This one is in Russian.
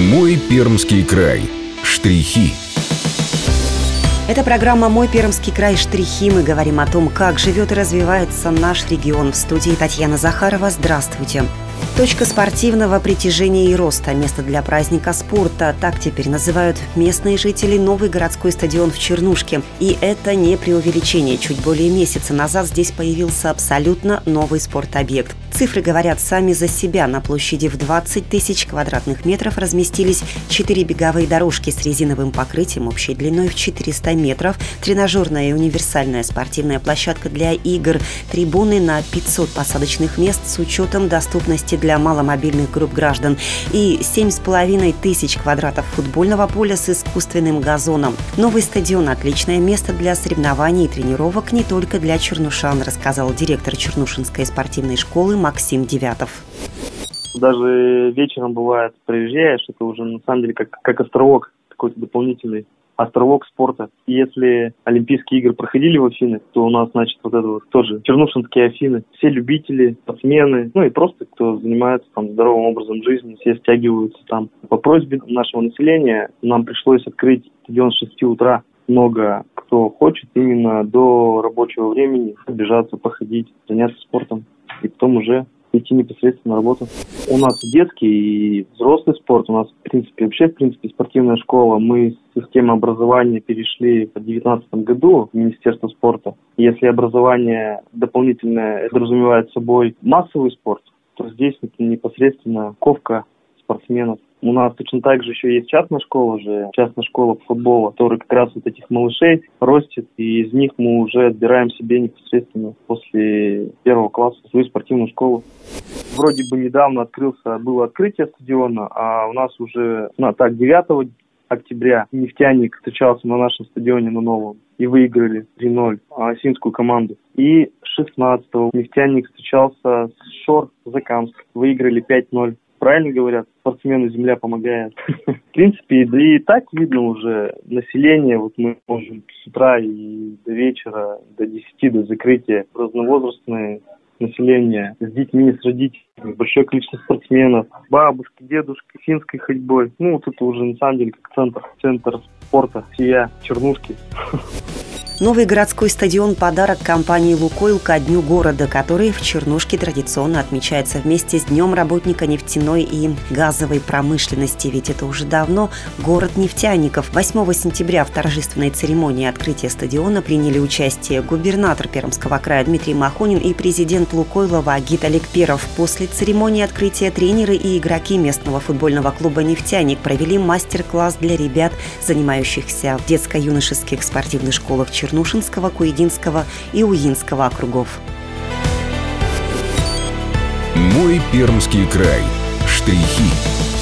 Мой Пермский край. Штрихи. Это программа «Мой Пермский край. Штрихи». Мы говорим о том, как живет и развивается наш регион. В студии Татьяна Захарова. Здравствуйте. Точка спортивного притяжения и роста, место для праздника спорта. Так теперь называют местные жители новый городской стадион в Чернушке. И это не преувеличение. Чуть более месяца назад здесь появился абсолютно новый спортобъект. Цифры говорят сами за себя. На площади в 20 тысяч квадратных метров разместились 4 беговые дорожки с резиновым покрытием общей длиной в 400 метров, тренажерная и универсальная спортивная площадка для игр, трибуны на 500 посадочных мест с учетом доступности для маломобильных групп граждан и 7,5 тысяч квадратов футбольного поля с искусственным газоном. Новый стадион – отличное место для соревнований и тренировок не только для чернушан, рассказал директор Чернушинской спортивной школы Максим Девятов. Даже вечером бывает, приезжаешь, это уже на самом деле как, как островок какой-то дополнительный островок спорта. И если Олимпийские игры проходили в Афинах, то у нас, значит, вот это вот тоже Чернушинские Афины. Все любители, спортсмены, ну и просто кто занимается там здоровым образом жизни, все стягиваются там. По просьбе нашего населения нам пришлось открыть стадион с 6 утра. Много кто хочет именно до рабочего времени бежаться, походить, заняться спортом и потом уже идти непосредственно на работу. У нас детский и взрослый спорт, у нас, в принципе, вообще, в принципе, спортивная школа. Мы с системы образования перешли в 2019 году в Министерство спорта. Если образование дополнительное подразумевает собой массовый спорт, то здесь это непосредственно ковка спортсменов. У нас точно так же еще есть частная школа уже, частная школа по футболу, которая как раз вот этих малышей растет, и из них мы уже отбираем себе непосредственно после первого класса свою спортивную школу. Вроде бы недавно открылся, было открытие стадиона, а у нас уже, ну, так, 9 октября нефтяник встречался на нашем стадионе на новом и выиграли 3-0 осинскую команду. И 16-го нефтяник встречался с Шор Закамск, выиграли 5-0 правильно говорят, спортсмену земля помогает. В принципе, да и так видно уже население, вот мы можем с утра и до вечера, до 10, до закрытия, разновозрастные население с детьми, с родителями, большое количество спортсменов, бабушки, дедушки, финской ходьбой. Ну, вот это уже на самом деле как центр, центр спорта, сия, чернушки. Новый городской стадион – подарок компании «Лукойл» ко Дню города, который в Чернушке традиционно отмечается вместе с Днем работника нефтяной и газовой промышленности. Ведь это уже давно город нефтяников. 8 сентября в торжественной церемонии открытия стадиона приняли участие губернатор Пермского края Дмитрий Махонин и президент «Лукойла» Вагит Олег Перов. После церемонии открытия тренеры и игроки местного футбольного клуба «Нефтяник» провели мастер-класс для ребят, занимающихся в детско-юношеских спортивных школах Чернушки Чернушинского, Куединского и Уинского округов. Мой Пермский край. Штрихи.